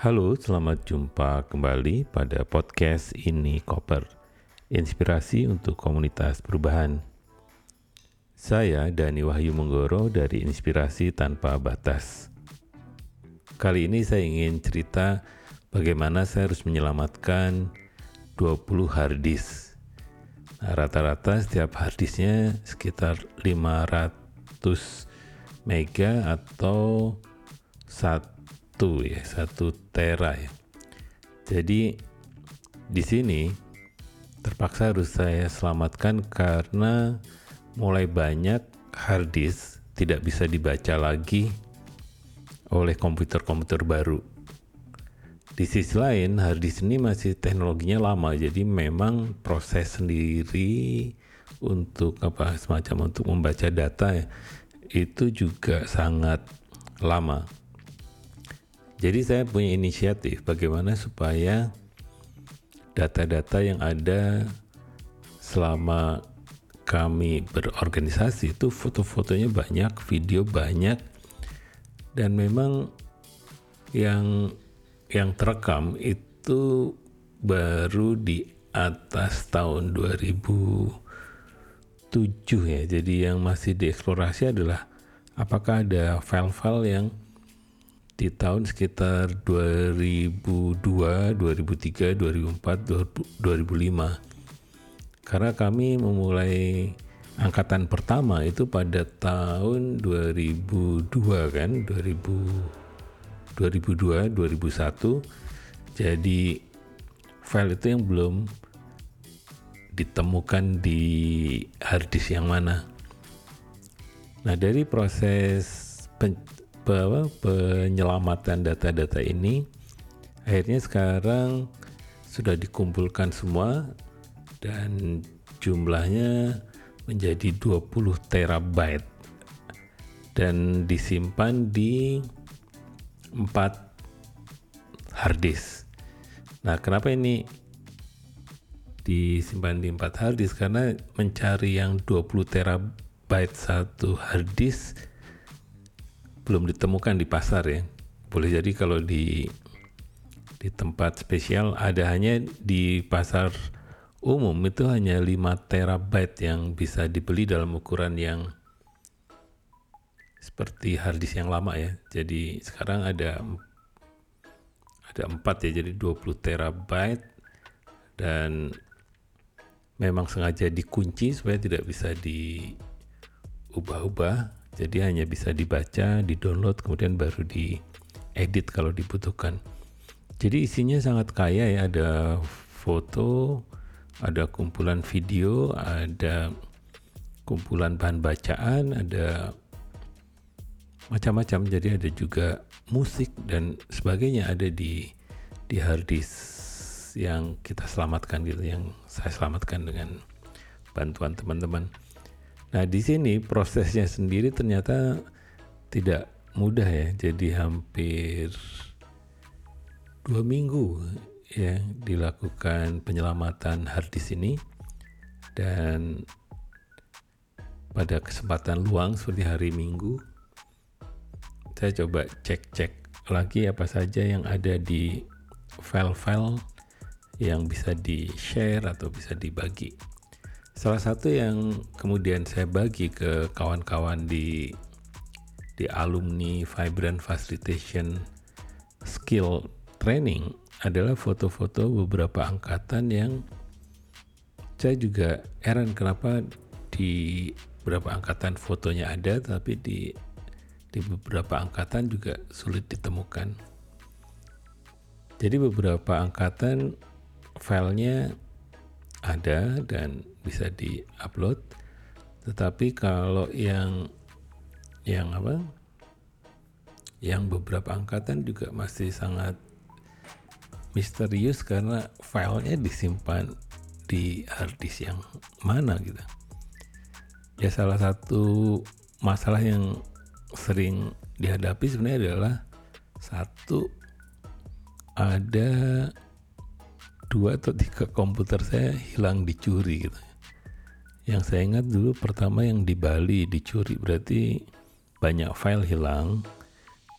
Halo, selamat jumpa kembali pada podcast ini Koper, inspirasi untuk komunitas perubahan. Saya Dani Wahyu Menggoro dari Inspirasi Tanpa Batas. Kali ini saya ingin cerita bagaimana saya harus menyelamatkan 20 harddisk. Nah, rata-rata setiap harddisknya sekitar 500 mega atau 1 satu ya, satu tera ya. Jadi di sini terpaksa harus saya selamatkan karena mulai banyak hard disk tidak bisa dibaca lagi oleh komputer-komputer baru. Di sisi lain, hard disk ini masih teknologinya lama, jadi memang proses sendiri untuk apa semacam untuk membaca data ya, itu juga sangat lama. Jadi saya punya inisiatif bagaimana supaya data-data yang ada selama kami berorganisasi itu foto-fotonya banyak, video banyak, dan memang yang yang terekam itu baru di atas tahun 2007 ya. Jadi yang masih dieksplorasi adalah apakah ada file-file yang di tahun sekitar 2002, 2003, 2004, 2005. Karena kami memulai angkatan pertama itu pada tahun 2002 kan, 2000 2002, 2001. Jadi file itu yang belum ditemukan di harddisk yang mana. Nah, dari proses bahwa penyelamatan data-data ini akhirnya sekarang sudah dikumpulkan semua dan jumlahnya menjadi 20 terabyte dan disimpan di 4 harddisk. Nah, kenapa ini disimpan di 4 harddisk? Karena mencari yang 20 terabyte satu harddisk belum ditemukan di pasar ya. Boleh jadi kalau di di tempat spesial ada hanya di pasar umum itu hanya 5 terabyte yang bisa dibeli dalam ukuran yang seperti harddisk yang lama ya. Jadi sekarang ada ada 4 ya jadi 20 terabyte dan memang sengaja dikunci supaya tidak bisa diubah-ubah jadi hanya bisa dibaca, di-download, kemudian baru diedit kalau dibutuhkan. Jadi isinya sangat kaya ya, ada foto, ada kumpulan video, ada kumpulan bahan bacaan, ada macam-macam. Jadi ada juga musik dan sebagainya ada di di hard disk yang kita selamatkan gitu, yang saya selamatkan dengan bantuan teman-teman. Nah di sini prosesnya sendiri ternyata tidak mudah ya. Jadi hampir dua minggu ya dilakukan penyelamatan hard disk ini dan pada kesempatan luang seperti hari Minggu saya coba cek-cek lagi apa saja yang ada di file-file yang bisa di-share atau bisa dibagi. Salah satu yang kemudian saya bagi ke kawan-kawan di di alumni Vibrant Facilitation Skill Training adalah foto-foto beberapa angkatan yang saya juga heran kenapa di beberapa angkatan fotonya ada tapi di di beberapa angkatan juga sulit ditemukan. Jadi beberapa angkatan filenya ada dan bisa di-upload. Tetapi kalau yang yang apa? Yang beberapa angkatan juga masih sangat misterius karena filenya disimpan di hard disk yang mana gitu. Ya salah satu masalah yang sering dihadapi sebenarnya adalah satu ada dua atau tiga komputer saya hilang dicuri gitu. Yang saya ingat dulu pertama yang di Bali dicuri berarti banyak file hilang.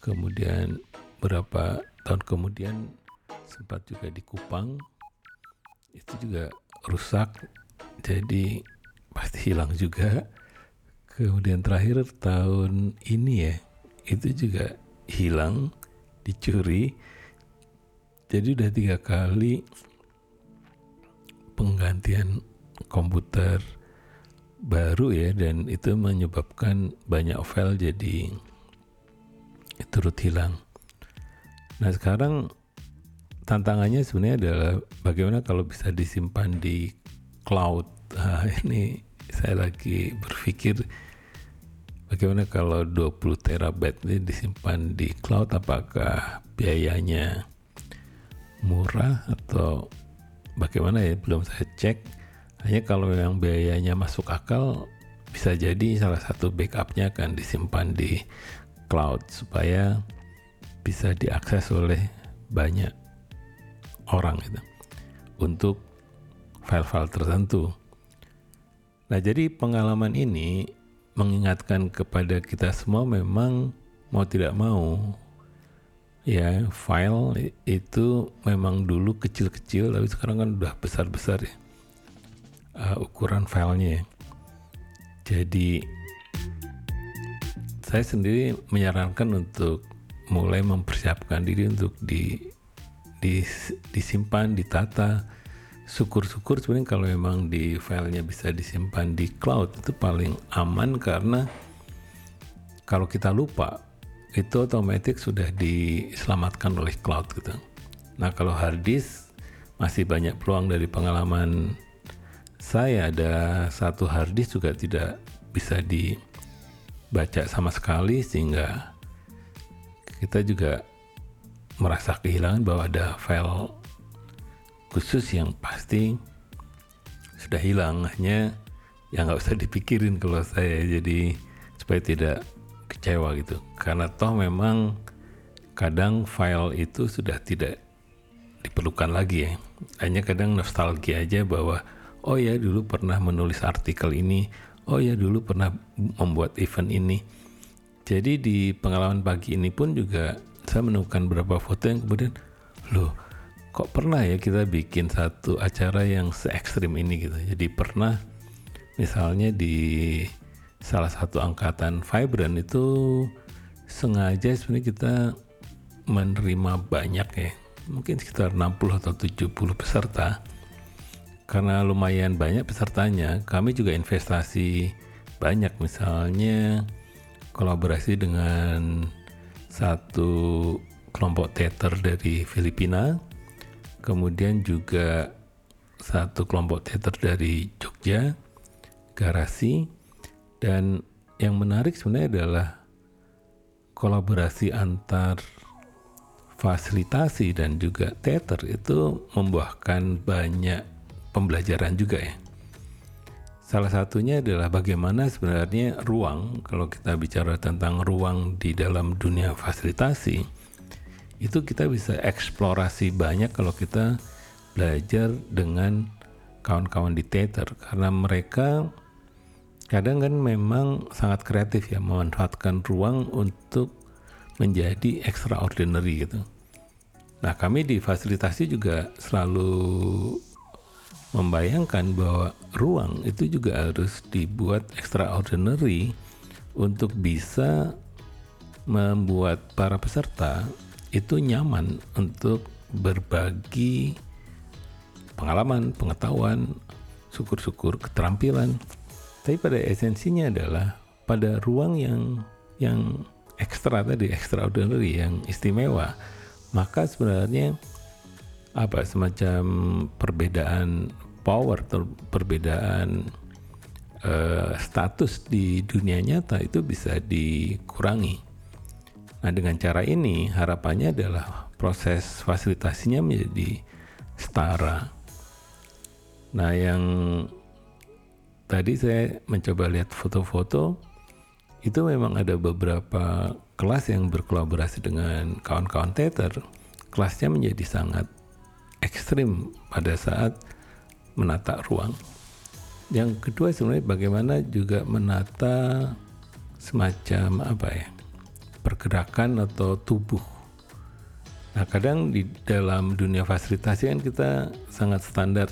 Kemudian berapa tahun kemudian sempat juga di Kupang itu juga rusak jadi pasti hilang juga kemudian terakhir tahun ini ya itu juga hilang dicuri jadi udah tiga kali penggantian komputer baru ya dan itu menyebabkan banyak file jadi turut hilang. Nah sekarang tantangannya sebenarnya adalah bagaimana kalau bisa disimpan di cloud. Nah, ini saya lagi berpikir bagaimana kalau 20 terabyte ini disimpan di cloud apakah biayanya murah atau bagaimana ya? Belum saya cek. Hanya kalau memang biayanya masuk akal bisa jadi salah satu backupnya akan disimpan di cloud supaya bisa diakses oleh banyak orang gitu. Untuk file-file tertentu. Nah, jadi pengalaman ini mengingatkan kepada kita semua memang mau tidak mau ya file itu memang dulu kecil-kecil tapi sekarang kan udah besar-besar ya uh, ukuran filenya ya. jadi saya sendiri menyarankan untuk mulai mempersiapkan diri untuk di, di disimpan ditata syukur-syukur sebenarnya kalau memang di filenya bisa disimpan di cloud itu paling aman karena kalau kita lupa itu otomatis sudah diselamatkan oleh cloud gitu. Nah kalau hard disk masih banyak peluang dari pengalaman saya. Ada satu hard disk juga tidak bisa dibaca sama sekali sehingga kita juga merasa kehilangan bahwa ada file khusus yang pasti sudah hilang. Hanya yang nggak usah dipikirin kalau saya. Jadi supaya tidak kecewa gitu. Karena toh memang kadang file itu sudah tidak diperlukan lagi ya. Hanya kadang nostalgia aja bahwa oh ya dulu pernah menulis artikel ini. Oh ya dulu pernah membuat event ini. Jadi di pengalaman pagi ini pun juga saya menemukan beberapa foto yang kemudian loh kok pernah ya kita bikin satu acara yang se ekstrim ini gitu? Jadi pernah misalnya di salah satu angkatan Vibrant itu sengaja sebenarnya kita menerima banyak ya. Mungkin sekitar 60 atau 70 peserta. Karena lumayan banyak pesertanya kami juga investasi banyak. Misalnya kolaborasi dengan satu kelompok teater dari Filipina kemudian juga satu kelompok teater dari Jogja Garasi dan yang menarik sebenarnya adalah kolaborasi antar fasilitasi dan juga teater itu membuahkan banyak pembelajaran juga ya. Salah satunya adalah bagaimana sebenarnya ruang, kalau kita bicara tentang ruang di dalam dunia fasilitasi, itu kita bisa eksplorasi banyak kalau kita belajar dengan kawan-kawan di teater karena mereka kadang kan memang sangat kreatif ya memanfaatkan ruang untuk menjadi extraordinary gitu. Nah kami di fasilitasi juga selalu membayangkan bahwa ruang itu juga harus dibuat extraordinary untuk bisa membuat para peserta itu nyaman untuk berbagi pengalaman, pengetahuan, syukur-syukur, keterampilan tapi pada esensinya adalah pada ruang yang yang ekstra tadi, extraordinary, yang istimewa, maka sebenarnya apa semacam perbedaan power atau perbedaan uh, status di dunia nyata itu bisa dikurangi. Nah dengan cara ini harapannya adalah proses fasilitasinya menjadi setara. Nah yang tadi saya mencoba lihat foto-foto itu memang ada beberapa kelas yang berkolaborasi dengan kawan-kawan teater. Kelasnya menjadi sangat ekstrim pada saat menata ruang. Yang kedua sebenarnya bagaimana juga menata semacam apa ya pergerakan atau tubuh. Nah kadang di dalam dunia fasilitasi kan kita sangat standar.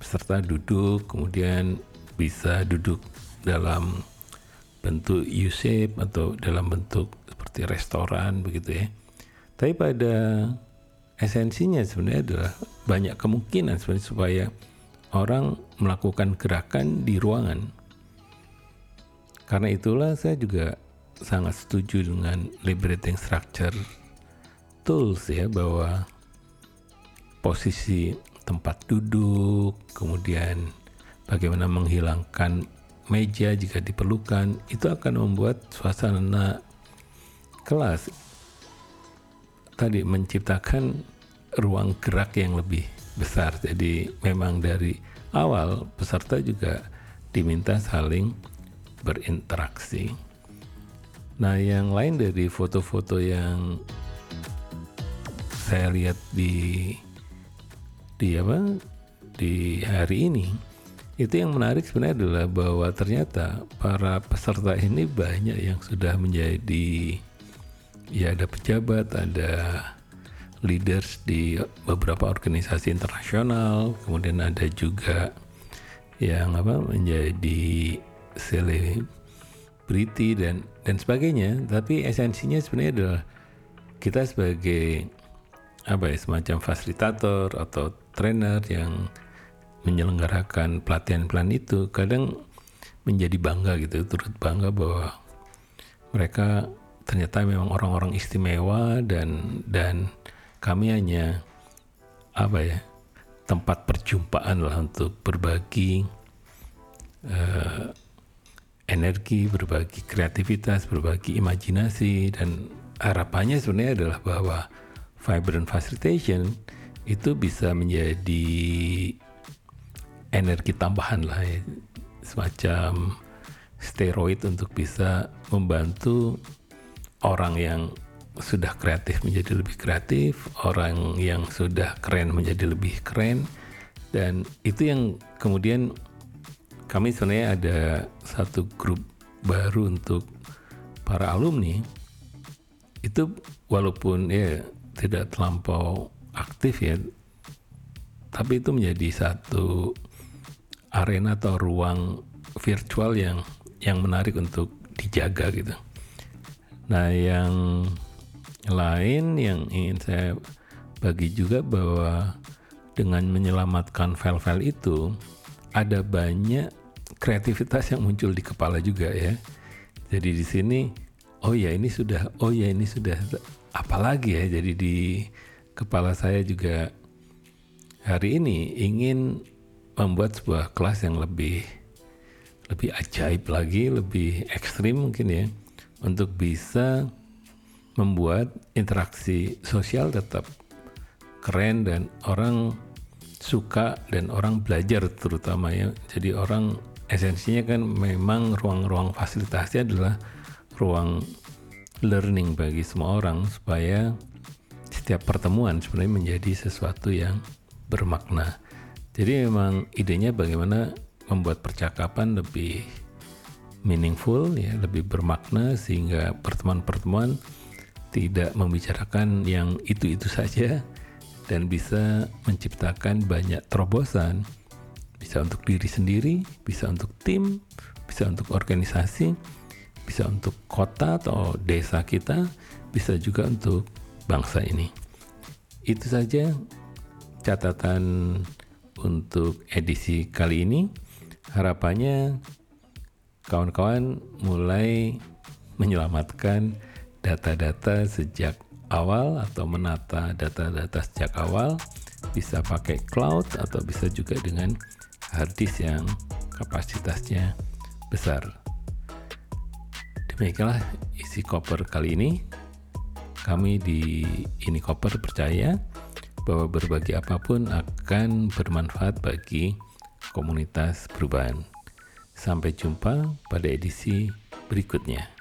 Peserta duduk, kemudian bisa duduk dalam bentuk U-shape atau dalam bentuk seperti restoran begitu ya. Tapi pada esensinya sebenarnya adalah banyak kemungkinan sebenarnya supaya orang melakukan gerakan di ruangan. Karena itulah saya juga sangat setuju dengan liberating structure tools ya bahwa posisi tempat duduk, kemudian bagaimana menghilangkan meja jika diperlukan, itu akan membuat suasana kelas tadi menciptakan ruang gerak yang lebih besar. Jadi memang dari awal peserta juga diminta saling berinteraksi. Nah, yang lain dari foto-foto yang saya lihat di di apa di hari ini itu yang menarik sebenarnya adalah bahwa ternyata para peserta ini banyak yang sudah menjadi ya ada pejabat, ada leaders di beberapa organisasi internasional, kemudian ada juga yang apa menjadi selebriti dan dan sebagainya. Tapi esensinya sebenarnya adalah kita sebagai apa ya semacam fasilitator atau trainer yang menyelenggarakan pelatihan-pelatihan itu kadang menjadi bangga gitu, turut bangga bahwa mereka ternyata memang orang-orang istimewa dan dan kami hanya apa ya tempat perjumpaan lah untuk berbagi uh, energi, berbagi kreativitas, berbagi imajinasi dan harapannya sebenarnya adalah bahwa vibrant facilitation itu bisa menjadi energi tambahan lah ya, semacam steroid untuk bisa membantu orang yang sudah kreatif menjadi lebih kreatif, orang yang sudah keren menjadi lebih keren, dan itu yang kemudian kami sebenarnya ada satu grup baru untuk para alumni. Itu walaupun ya tidak terlampau aktif ya, tapi itu menjadi satu arena atau ruang virtual yang yang menarik untuk dijaga gitu. Nah, yang lain yang ingin saya bagi juga bahwa dengan menyelamatkan file-file itu ada banyak kreativitas yang muncul di kepala juga ya. Jadi di sini oh ya ini sudah oh ya ini sudah apalagi ya. Jadi di kepala saya juga hari ini ingin membuat sebuah kelas yang lebih lebih ajaib lagi, lebih ekstrim mungkin ya untuk bisa membuat interaksi sosial tetap keren dan orang suka dan orang belajar terutama ya. Jadi orang esensinya kan memang ruang-ruang fasilitasi adalah ruang learning bagi semua orang supaya setiap pertemuan sebenarnya menjadi sesuatu yang bermakna. Jadi memang idenya bagaimana membuat percakapan lebih meaningful ya lebih bermakna sehingga pertemuan-pertemuan tidak membicarakan yang itu-itu saja dan bisa menciptakan banyak terobosan. Bisa untuk diri sendiri bisa untuk tim bisa untuk organisasi bisa untuk kota atau desa kita bisa juga untuk bangsa ini. Itu saja catatan untuk edisi kali ini harapannya kawan-kawan mulai menyelamatkan data-data sejak awal atau menata data-data sejak awal bisa pakai cloud atau bisa juga dengan hard disk yang kapasitasnya besar. Demikianlah isi koper kali ini. Kami di ini koper percaya bahwa berbagi apa pun akan bermanfaat bagi komunitas perubahan. Sampai jumpa pada edisi berikutnya.